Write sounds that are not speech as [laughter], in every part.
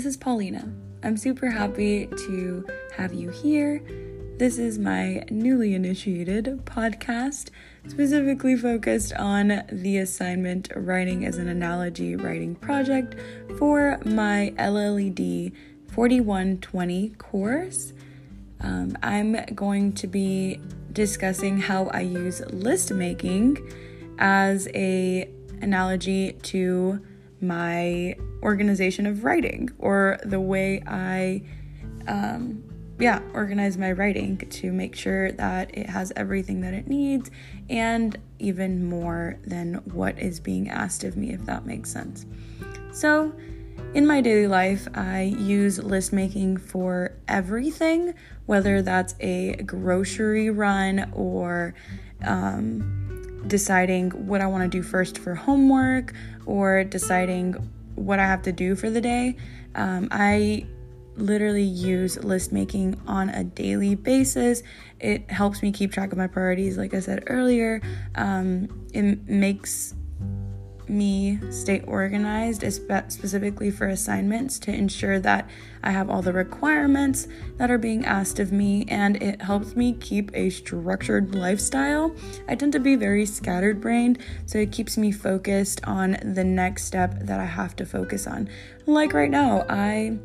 this is Paulina. I'm super happy to have you here. This is my newly initiated podcast, specifically focused on the assignment Writing as an Analogy Writing Project for my LLED 4120 course. Um, I'm going to be discussing how I use list making as a analogy to my organization of writing or the way I, um, yeah, organize my writing to make sure that it has everything that it needs and even more than what is being asked of me, if that makes sense. So, in my daily life, I use list making for everything, whether that's a grocery run or um, deciding what I want to do first for homework or deciding what I have to do for the day. Um, I literally use list making on a daily basis. It helps me keep track of my priorities, like I said earlier. Um, it makes me stay organized, specifically for assignments, to ensure that I have all the requirements that are being asked of me, and it helps me keep a structured lifestyle. I tend to be very scattered brained, so it keeps me focused on the next step that I have to focus on. Like right now, I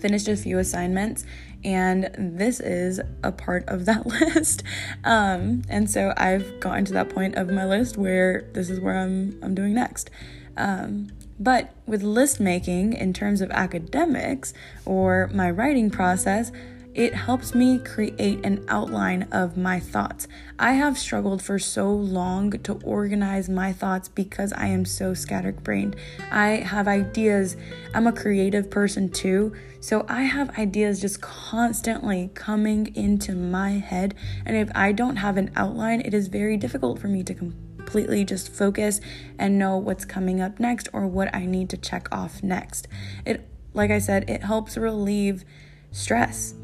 finished a few assignments and this is a part of that [laughs] list. Um, and so I've gotten to that point of my list where this is where I'm I'm doing next. Um, but with list making, in terms of academics or my writing process, it helps me create an outline of my thoughts. I have struggled for so long to organize my thoughts because I am so scatterbrained. I have ideas. I'm a creative person too. So I have ideas just constantly coming into my head. And if I don't have an outline, it is very difficult for me to completely just focus and know what's coming up next or what I need to check off next. It like I said, it helps relieve stress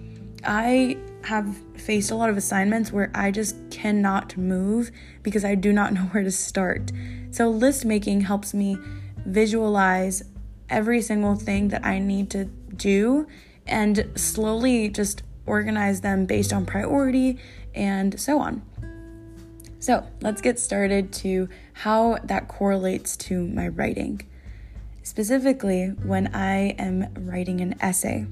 I have faced a lot of assignments where I just cannot move because I do not [laughs] know where to start. So, list making helps me visualize every single thing that I need to do and slowly just organize them based on priority and so on. So, let's get started to how that correlates to my writing. Specifically, when I am writing an essay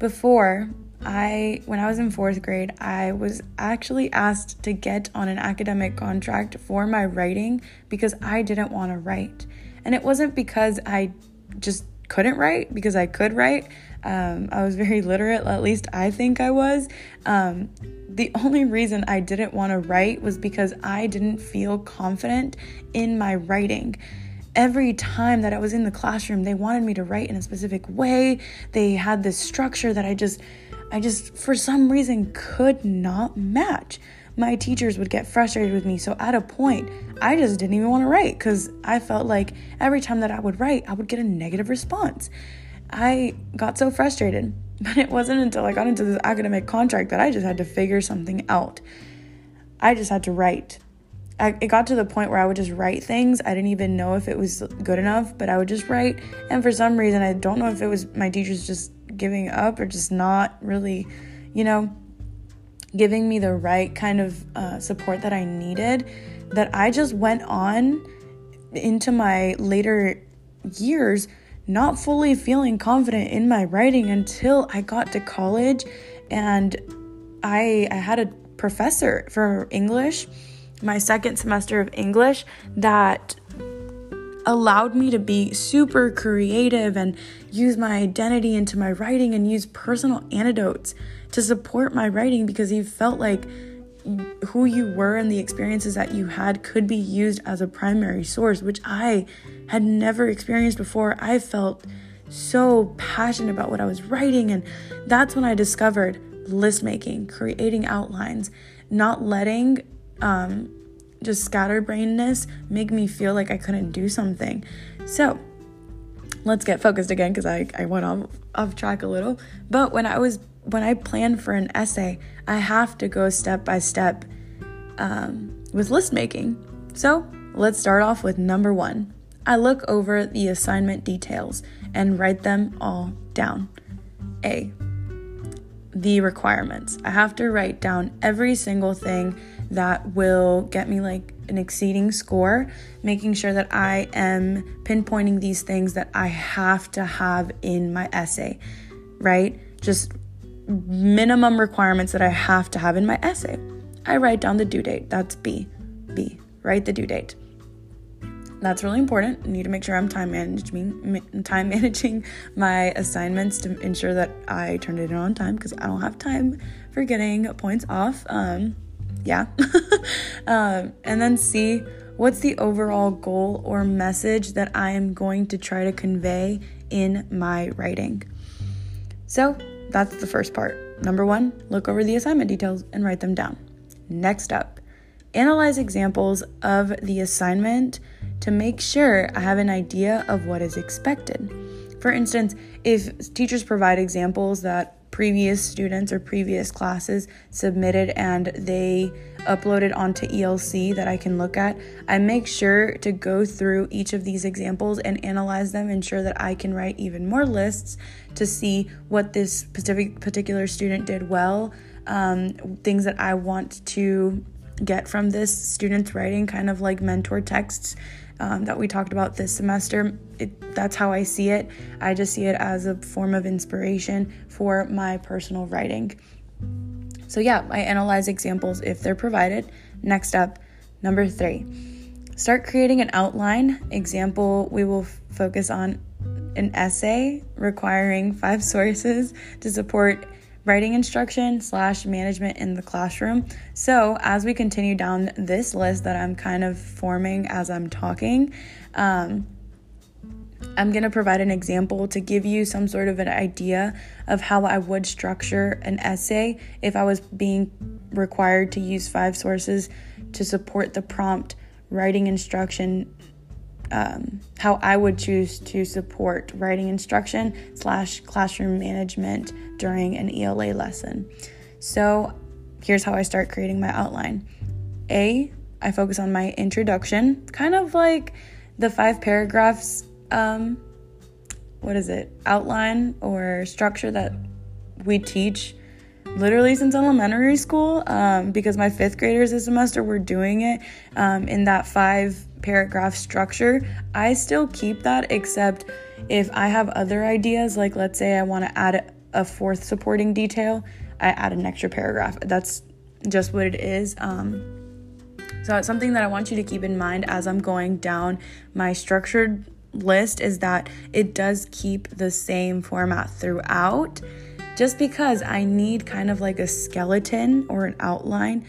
before I when I was in 4th grade, I was actually asked to get on an academic contract for my writing because I didn't want to write. And it wasn't because I just couldn't write because I could write. Um, I was very literate, at least I think I was. Um, the only reason I didn't want to write was because I didn't feel confident in my writing every time that I was in the classroom, they wanted me to write in a specific way. They had this structure that I just, I just, for some reason, could not match. My teachers would get frustrated with me. So at a point, I just didn't even want to write because I felt like every time that I would write, I would get a negative response. I got so frustrated. [laughs] But it wasn't until I got into this academic contract that I just had to figure something out. I just had to write I, it got to the point where I would just write things. I didn't even know if it was good enough, but I would just write. And for some reason, I don't know if it was my teachers just giving up or just not really, you know, giving me the right kind of uh, support that I needed, that I just went on into my later years not fully feeling confident in my writing until I got to college and I I had a professor for English my second semester of English that allowed me to be super creative and use my identity into my writing and use personal anecdotes to support my writing because he felt like who you were and the experiences that you had could be used as a primary source, which I had never experienced before. I felt so passionate about what I was writing, and that's when I discovered list making, creating outlines, not letting um, just scatterbrainedness make me feel like I couldn't do something. So let's get focused again because I, I went off, off track a little. But when I was when I plan for an essay, I have to go step by step um, with list making. So let's start off with number one. I look over the assignment details and write them all down. A. The requirements. I have to write down every single thing that will get me like an exceeding score, making sure that I am pinpointing these things that I have to have in my essay, right? Just minimum requirements that I have to have in my essay. I write down the due date. That's B. B. Write the due date. That's really important. I need to make sure I'm time managing time [laughs] managing my assignments to ensure that I turn it in on time because I don't have time for getting points off. Um, yeah. [laughs] um, and then C, what's the overall goal or message that I am going to try to convey in my writing? So that's the first part. Number one, look over the assignment details and write them down. Next up, analyze examples of the assignment to make sure I have an idea of what is expected. For instance, if teachers provide examples that previous students or previous classes submitted and they uploaded onto ELC that I can look at, I make sure to go through each of these examples and analyze them, ensure that I can write even more lists to see what this specific particular student did well, um, things that I want to get from this student's writing, kind of like mentor texts um, that we talked about this semester. It, that's how I see it. I just see it as a form of inspiration for my personal writing. So, yeah, I analyze examples if they're provided. Next up, number three, start creating an outline. Example, we will f- focus on an essay requiring five [laughs] sources to support writing instruction slash management in the classroom. So, as we continue down this list that I'm kind of forming as I'm talking, um, I'm going to provide an example to give you some sort of an idea of how I would structure an essay if I was being required to use five sources to support the prompt writing instruction um, how I would choose to support writing instruction slash classroom management during an ELA lesson. So here's how I start creating my outline. A, I focus on my introduction, kind of like the five paragraphs, um, what is it, outline or structure that we teach literally since elementary school um, because my fifth graders this semester were doing it um, in that five paragraph structure. I still keep that, except if I have other ideas, like let's say I want to add a fourth supporting detail, I add an extra paragraph. That's just what it is. Um, so it's something that I want you to keep in mind as I'm going down my structured list is that it does keep the same format throughout just because I need kind of like a skeleton or an outline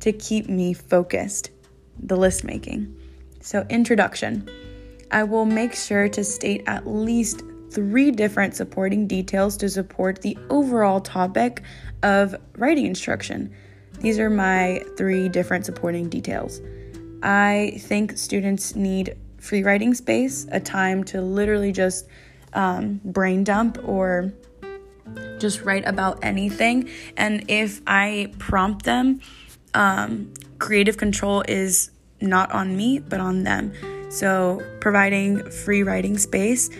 to keep me focused, the list making. So, introduction. I will make sure to state at least three different supporting details to support the overall topic of writing instruction. These are my three different supporting details. I think students need free writing space, a time to literally just um, brain dump or just write about anything. And if I prompt them, um, creative control is not on me, but on them. So, providing free writing space,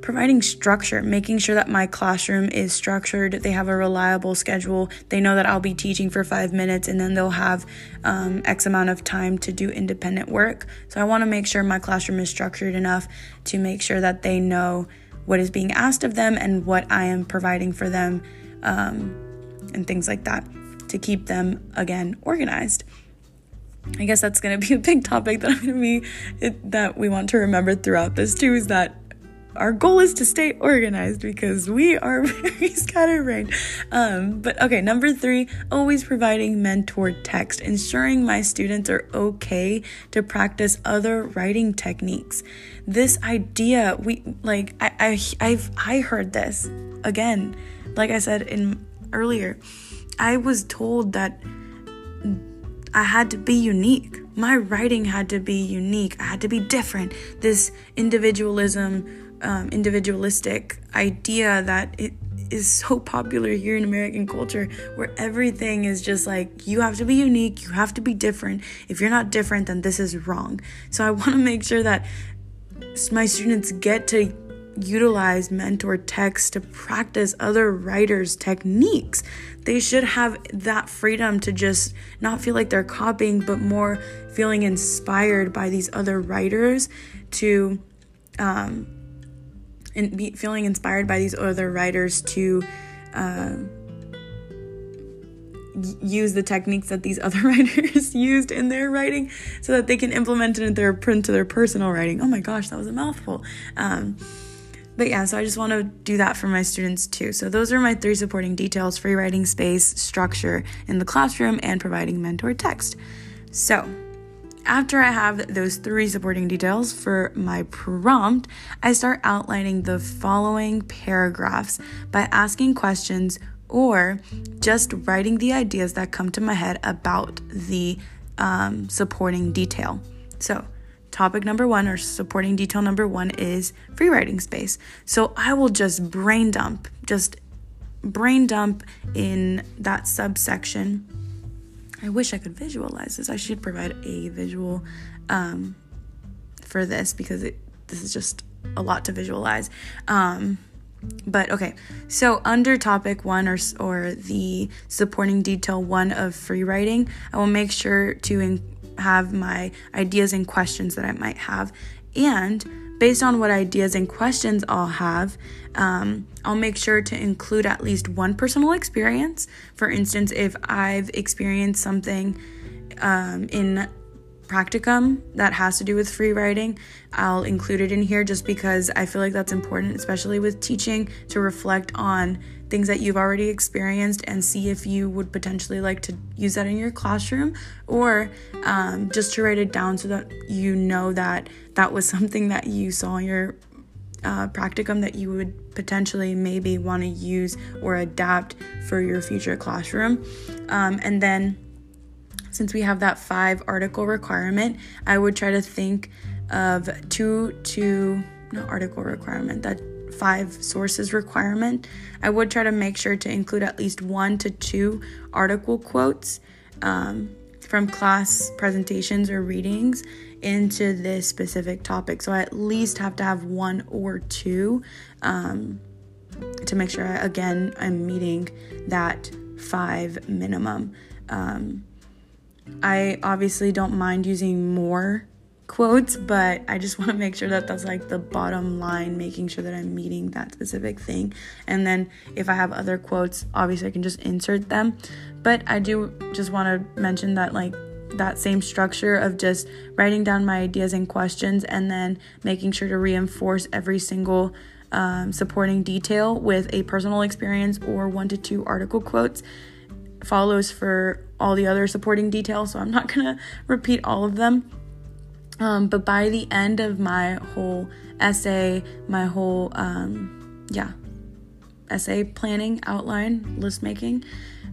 providing structure, making sure that my classroom is structured, they have a reliable schedule, they know that I'll be teaching for five minutes and then they'll have um, X amount of time to do independent work. So, I want to make sure my classroom is structured enough to make sure that they know what is being asked of them and what I am providing for them um, and things like that to keep them again organized. I guess that's going to be a big topic that I'm going to be it, that we want to remember throughout this too is that our goal is to stay organized because we are [laughs] very scatterbrained. Um, but okay, number three, always providing mentored text, ensuring my students are okay to practice other writing techniques. This idea, we like, I, I, I've, I heard this again, like I said in earlier. I was told that I had to be unique. My writing had to be unique. I had to be different. This individualism, um, individualistic idea that it is so popular here in American culture where everything is just like you have to be unique, you have to be different. If you're not different, then this is wrong. So I want to make sure that my students get to utilize mentor text to practice other writers' techniques. They should have that freedom to just not feel like they're copying, but more feeling inspired by these other writers to, um, and be feeling inspired by these other writers to, uh, use the techniques that these [laughs] other writers used in their writing so that they can implement it in their print to their personal writing. Oh my gosh, that was a mouthful. Um, but yeah, so I just want to do that for my students too. So those are my three supporting details free writing space, structure in the classroom, and providing mentor text. So after I have those three supporting details for my prompt, I start outlining the following paragraphs by asking questions or just writing the ideas that come to my head about the um, supporting detail. So, topic number one or supporting detail number one is free writing space. So, I will just brain dump, just brain dump in that subsection. I wish I could visualize this. I should provide a visual um, for this because it, this is just a lot to visualize. Um, but okay, so under topic one or, or the supporting detail one of free writing, I will make sure to have my ideas and questions that I might have. And based on what ideas and questions I'll have, um, I'll make sure to include at least one personal experience. For instance, if I've experienced something um, in practicum that has to do with free writing. I'll include it in here just because I feel like that's important, especially with teaching, to reflect on things that you've already experienced and see if you would potentially like to use that in your classroom or um, just to write it down so that you know that that was [laughs] something that you saw in your uh, practicum that you would potentially maybe want to use or adapt for your future classroom. Um, and then since we have that five article requirement, I would try to think of two to no article requirement that five sources requirement. I would try to make sure to include at least one to two article quotes um, from class presentations or readings into this specific topic. So I at least have to have one or two um, to make sure, again, I'm meeting that five minimum. Um, I obviously don't mind using more quotes, but I just [laughs] want to make sure that that's like the bottom line, making sure that I'm meeting that specific thing. And then if I have other quotes, obviously I can just insert them. But I do just want to mention that, like, that same structure of just writing down my ideas and questions and then making sure to reinforce every single um, supporting detail with a personal experience or one to two article quotes follows for all the other supporting details, so I'm not gonna [laughs] repeat all of them. Um, but by the end of my whole essay, my whole, um, yeah, essay planning, outline, list making,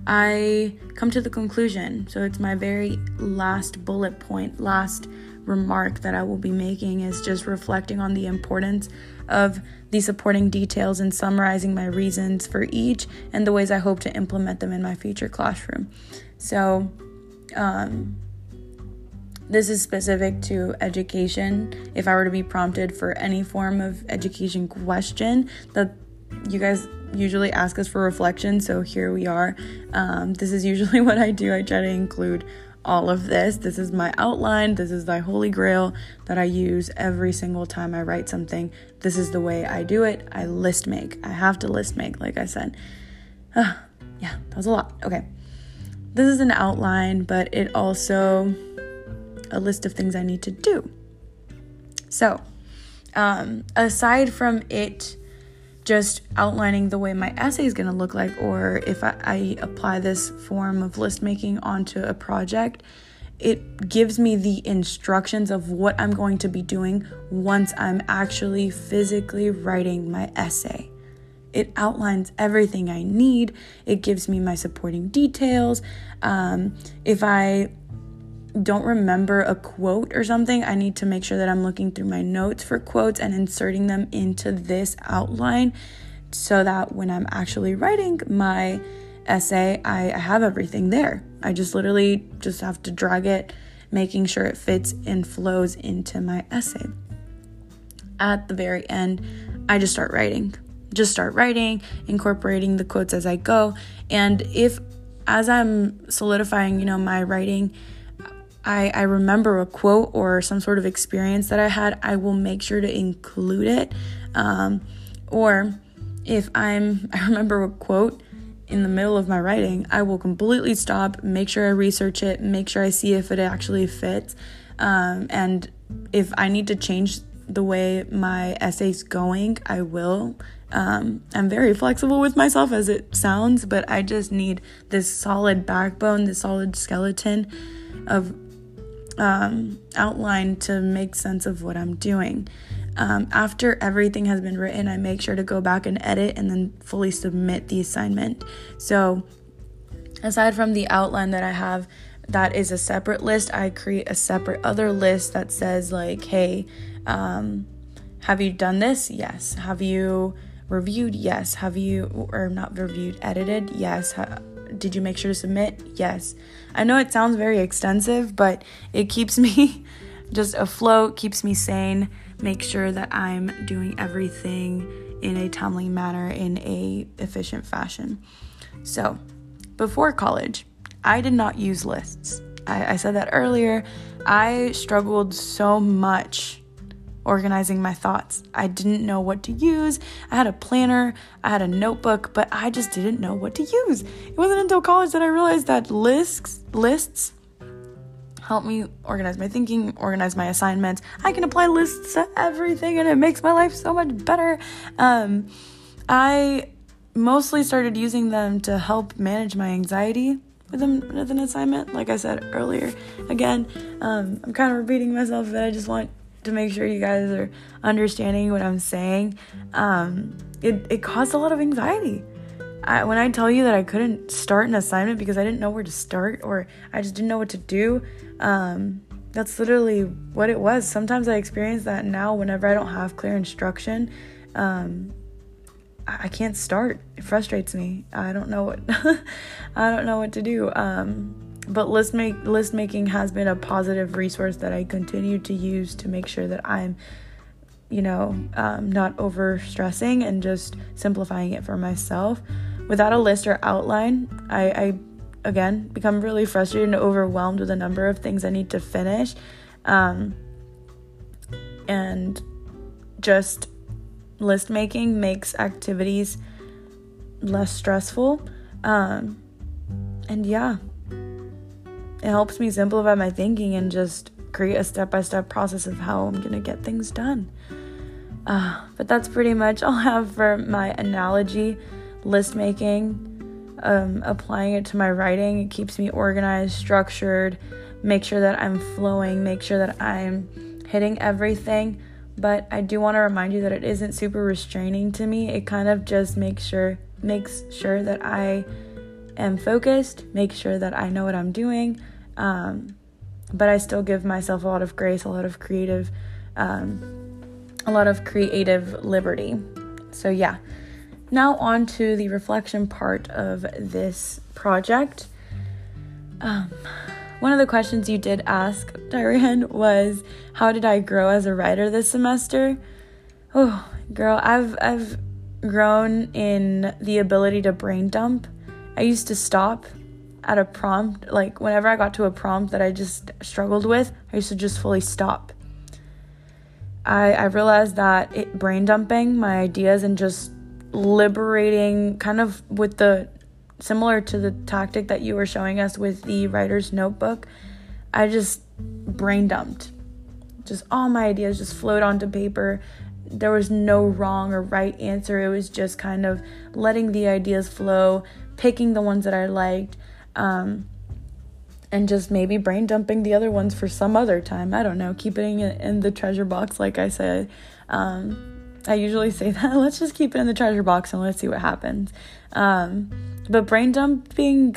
I come to the conclusion. So it's my very last bullet point, last remark that I will be making is just reflecting on the importance of the supporting details and summarizing my reasons for each and the ways I hope to implement them in my future classroom. So, um, this is specific to education. If I were to be prompted for any form of education question, that you guys usually ask us for reflection, so here we are. Um, this is usually [laughs] what I do. I try to include all of this. This is my outline. This is my holy grail that I use every single time I write something. This is the way I do it. I list make. I have to list make, like I said. Uh, [sighs] yeah, that was a lot. Okay. This is an outline, but it also a list of things I need to do. So, um, aside from it just outlining the way my essay is going to look like, or if I, I, apply this form of list making onto a project, it gives me the instructions of what I'm going to be doing once I'm actually physically writing my essay. It outlines everything I need. It gives me my supporting details. Um, if I don't remember a quote or something, I need to make sure that I'm looking through my notes for quotes and inserting them into this outline so that when I'm actually writing my essay, I have everything there. I just literally just have to drag it, making sure it fits and flows into my essay. At the very end, I just start writing. Just start writing, incorporating the quotes as I go. And if, as I'm solidifying, you know, my writing, I, I remember a quote or some sort of experience that I had, I will make sure to include it. Um, or if I'm, [laughs] I remember a quote in the middle of my writing, I will completely stop, make sure I research it, make sure I see if it actually fits. Um, and if I need to change the way my essay's going, I will. Um, I'm very flexible with myself as it sounds, but I just need this solid backbone, this solid skeleton of um, outline to make sense of what I'm doing. Um, after everything has been written, I make sure to go back and edit and then fully submit the assignment. So, aside from the outline that I have, that is a separate list, I create a separate other list that says, like, hey, um, have you done this? Yes. Have you reviewed? Yes. Have you, or not reviewed, edited? Yes. Ha- did you make sure to submit? Yes. I know it sounds very extensive, but it keeps [laughs] me just afloat, keeps me sane, make sure that I'm doing everything in a timely manner in a efficient fashion. So, before college, I did not use lists. I, I said that earlier. I struggled so much organizing my thoughts. I didn't know what to use. I had a planner, I had a notebook, but I just didn't know what to use. It wasn't until college that I realized that lists lists help me organize my thinking, organize my assignments. I can apply lists to everything and it makes my life so much better. Um, I mostly started using them to help manage my anxiety with, with an assignment. Like I said earlier, again, um, I'm kind of repeating myself, but I just want to make sure you guys are understanding what I'm saying. Um, it, it caused a lot of anxiety. I, when I tell you that I couldn't start an assignment because I didn't know where to start or I just didn't know what to do, um, that's literally what it was. Sometimes I experience that now whenever I don't have clear instruction. Um, I can't start. It frustrates me. I don't know what [laughs] I don't know what to do. Um, but list make list making has been a positive resource that I continue to use to make sure that I'm you know um, not over stressing and just simplifying it for myself. Without a list or outline I, I again become really frustrated and overwhelmed with the number of things I need to finish um, and just list making makes activities less stressful um, and yeah it helps me simplify my thinking and just create a step by step process of how I'm going to get things done. Uh, but that's pretty much [laughs] all I have for my analogy list making. Um, applying it to my writing, it keeps me organized, structured, make sure that I'm flowing, make sure that I'm hitting everything. But I do want to remind you that it isn't super restraining to me. It kind of just makes sure makes sure that I am focused, make sure that I know what I'm doing, um, but I still give myself a lot of grace, a lot of creative, um, a lot of creative liberty. So yeah. Now on to the reflection part of this project. Um, one of the questions you did ask, Diane, was how did I grow as a writer this semester? Oh, girl, I've I've grown in the ability to brain dump I used to stop at a prompt, like whenever I got to a prompt that I just struggled with, I used to just fully stop. I, I realized that it brain dumping my ideas and just liberating kind of with the similar to the tactic that you were showing us with the writer's notebook, I just brain dumped. Just all my ideas just flowed onto paper. There was no wrong or right answer. It was just kind of letting the ideas flow, picking the ones that I liked, um, and just maybe brain dumping the other ones for some other time. I don't know, keeping it in the treasure box, like I said. Um, I usually say [laughs] that let's just keep it in the treasure box and let's see what happens. Um, but brain dumping,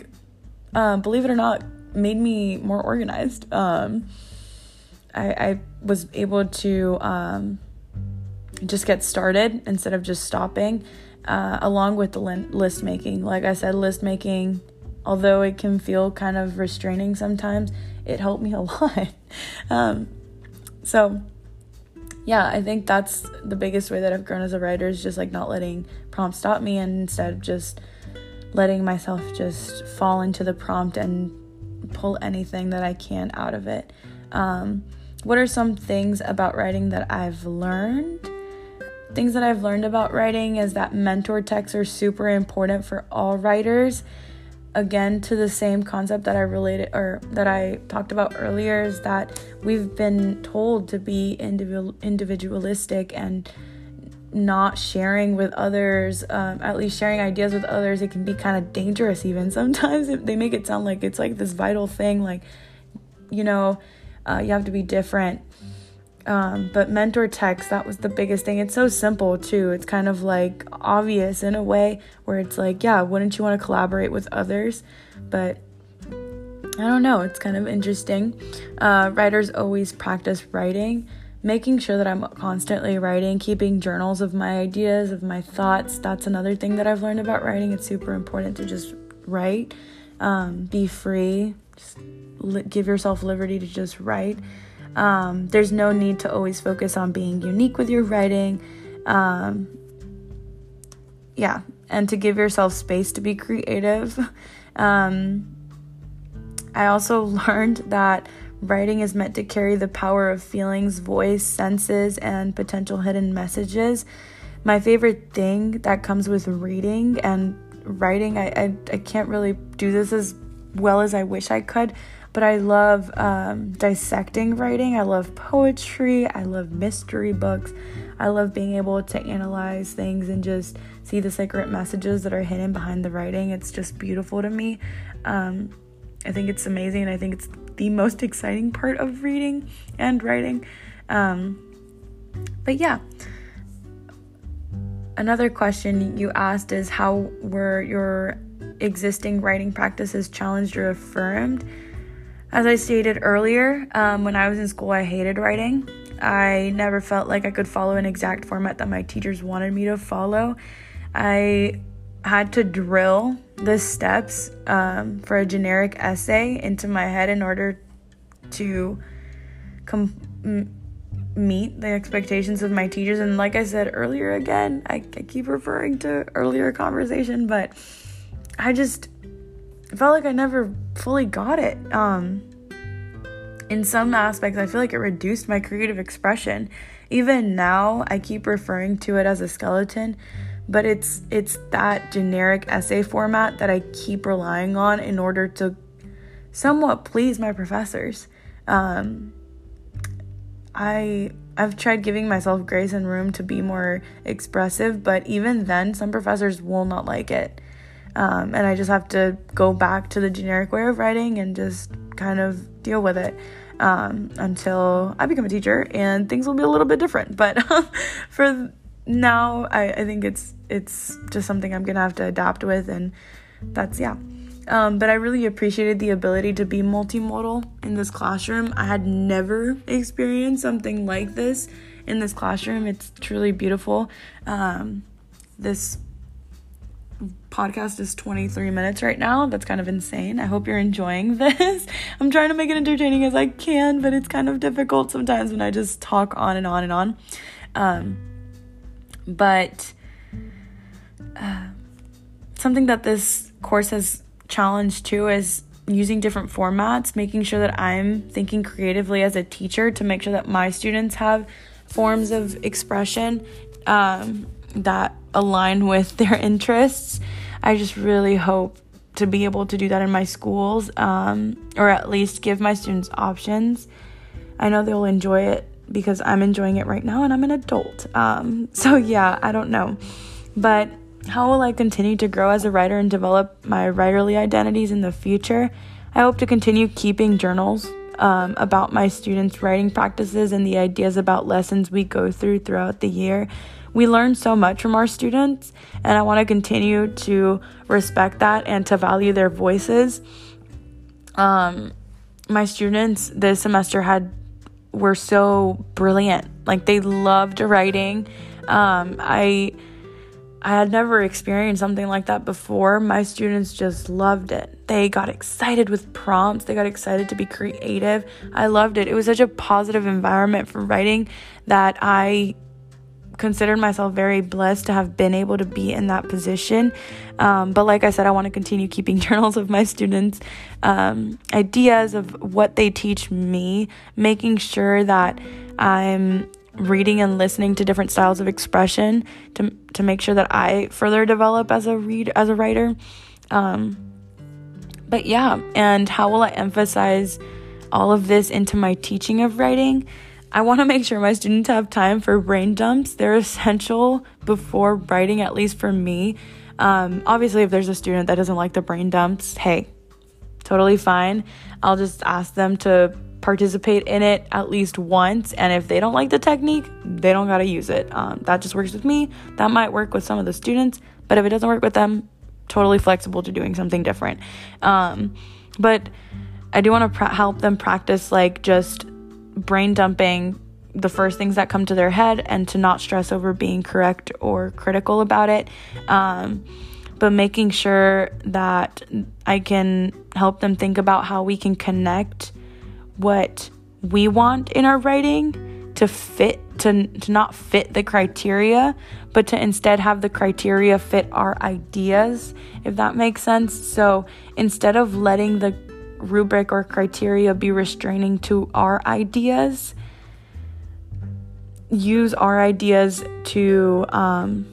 uh, believe it or not, made me more organized. Um, I, I, was able to um, just get started instead of just stopping uh, along with the list making. Like I said, list making, although it can feel kind of restraining sometimes, it helped me [laughs] a lot. um, so, yeah, I think that's the biggest way that I've grown as a writer is just like not letting prompts stop me and instead of just letting myself just fall into the prompt and pull anything that I can out of it. Um, what are some things about writing that I've learned? Things that I've learned about writing is that mentor texts are super important for all writers. Again, to the same concept that I related or that I talked about earlier is that we've been told to be individual individualistic and not sharing with others, um, at least sharing ideas with others, it can be kind of dangerous even. Sometimes [laughs] they make it sound like it's like this vital thing, like, you know, uh, you have to be different. Um, but mentor text, that was the biggest thing. It's so simple too. It's kind of like obvious in a way where it's like, yeah, wouldn't you want to collaborate with others? But I don't know, it's kind of interesting. Uh, writers always practice writing, making sure that I'm constantly writing, keeping journals of my ideas, of my thoughts. That's another thing that I've learned about writing. It's super important to just write, um, be free, just li- give yourself liberty to just write. Um, there's no need to always focus on being unique with your writing. Um, yeah, and to give yourself space to be creative. [laughs] Um, I also [laughs] learned that writing is meant to carry the power of feelings, voice, senses, and potential hidden messages. My favorite thing that comes with reading and writing, I, I, I can't really do this as well as I wish I could, but I love um, dissecting writing. I love poetry. I love mystery books. I love being able to analyze things and just see the secret messages that are hidden behind the writing. It's just beautiful to me. Um, I think it's amazing. I think it's the most exciting part of reading and writing. Um, but yeah. Another question you asked is how were your existing writing practices challenged or affirmed? As I stated earlier, um, when I was in school, I hated writing. I never felt like I could follow an exact format that my teachers wanted me to follow. I had to drill the steps um, for a generic essay into my head in order to com- meet the expectations of my teachers. And like I said earlier, again, I, I keep referring to earlier conversation, but I just felt like I never fully got it. Um, in some aspects, I feel like it reduced my creative expression. Even now, I keep referring to it as a skeleton, but it's it's that generic essay format that I keep relying on in order to somewhat please my professors. Um, I I've tried giving myself grace and room to be more expressive, but even then, some professors will not like it. Um, and I just have to go back to the generic way of writing and just kind of deal with it um, until I become a teacher and things will be a little bit different. [laughs] But for now, I, I think it's it's just something I'm gonna have to adapt with, and that's yeah. Um, but I really appreciated the ability to be multimodal in this classroom. I had never experienced something like this in this classroom. It's truly beautiful. Um, this podcast is 23 minutes right now. That's kind of insane. I hope you're enjoying [laughs] this. I'm trying to make it entertaining as I can, but it's kind of difficult sometimes when I just talk on and on and on. Um, but uh, something that this course has challenged too is using different formats, making sure that I'm thinking creatively as a teacher to make sure that my students have forms of expression um, that align with their [laughs] interests. I just really hope to be able to do that in my schools um, or at least give my students options. I know they'll enjoy it because I'm enjoying it right now and I'm an adult. Um, [laughs] so, yeah, I don't know. But how will I continue to grow as a writer and develop my writerly identities in the future? I hope to continue keeping journals um, about my students' writing practices and the ideas about lessons we go through throughout the year we learn so much from our students, and I want to continue to respect that and to value their voices. Um, my students this semester had were so brilliant. Like they loved writing. Um, I I had never experienced something like that before. My students just loved it. They got excited with prompts. They got excited to be creative. I loved it. It was such a positive environment for writing that I considered myself very blessed to have been able to be in that position. Um, but like I said, I want to continue keeping [laughs] journals of my students' um, ideas of what they teach me, making sure that I'm reading and listening to different styles of expression to to make sure that I further develop as a read as a writer. Um, but yeah, and how will I emphasize all of this into my teaching of writing? I want to make sure my students have time for brain dumps. They're essential before writing, at least for me. Um, obviously, if there's a student that doesn't like the brain dumps, hey, totally fine. I'll just ask them to participate in it at least once. And if they don't like the technique, they don't got to use it. Um, that just works with me. That might work with some of the students, but if it doesn't work with them, totally flexible to doing something different. Um, but I do want to pra- help them practice like just brain dumping the first things that come to their head and to not stress over being correct or critical about it. Um, but making sure that I can help them think about how we can connect what we want in our writing to fit to, to not fit the criteria but to instead have the criteria fit our ideas if that makes sense so instead of letting the rubric or criteria be restraining to our ideas. Use our ideas to, um,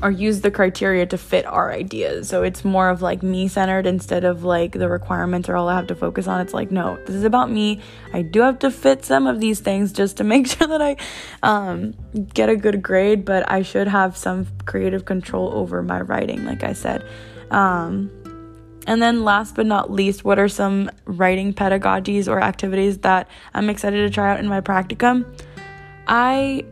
or use the criteria to fit our ideas. So it's more of like me centered instead of like the requirements are all I have to focus on. It's like, no, this is about me. I do have to fit some of these things just to [laughs] make sure that I um, get a good grade, but I should have some creative control over my writing, like I said. Um, and then, last but not least, what are some writing pedagogies or activities that I'm excited to try out in my practicum? I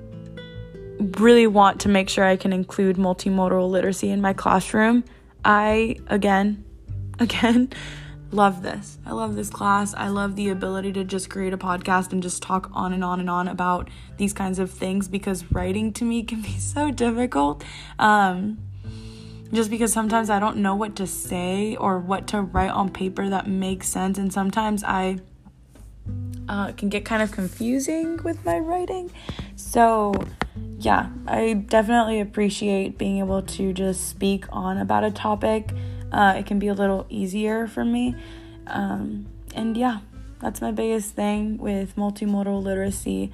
really want to make sure I can include multimodal literacy in my classroom. I, again, [laughs] again, love this. I love this class. I love the ability to just create a podcast and just talk on and on and on about these kinds of things because writing to me [laughs] can be so difficult. Um, just because sometimes I don't know what to say or what to write on paper that makes sense, and sometimes I uh, can get kind of confusing with my writing. So, yeah, I definitely appreciate being able to just speak on about a topic. Uh, it can be a little easier for me. Um, and yeah, that's my biggest thing with multimodal literacy.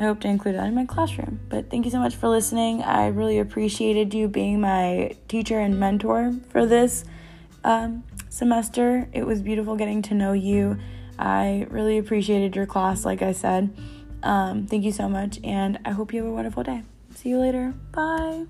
I hope to include that in my classroom. But thank you so much for listening. I really appreciated you being my teacher and mentor for this um, semester. It was beautiful getting to know you. I really appreciated your class, like I said. Um, thank you so much, and I hope you have a wonderful day. See you later. Bye.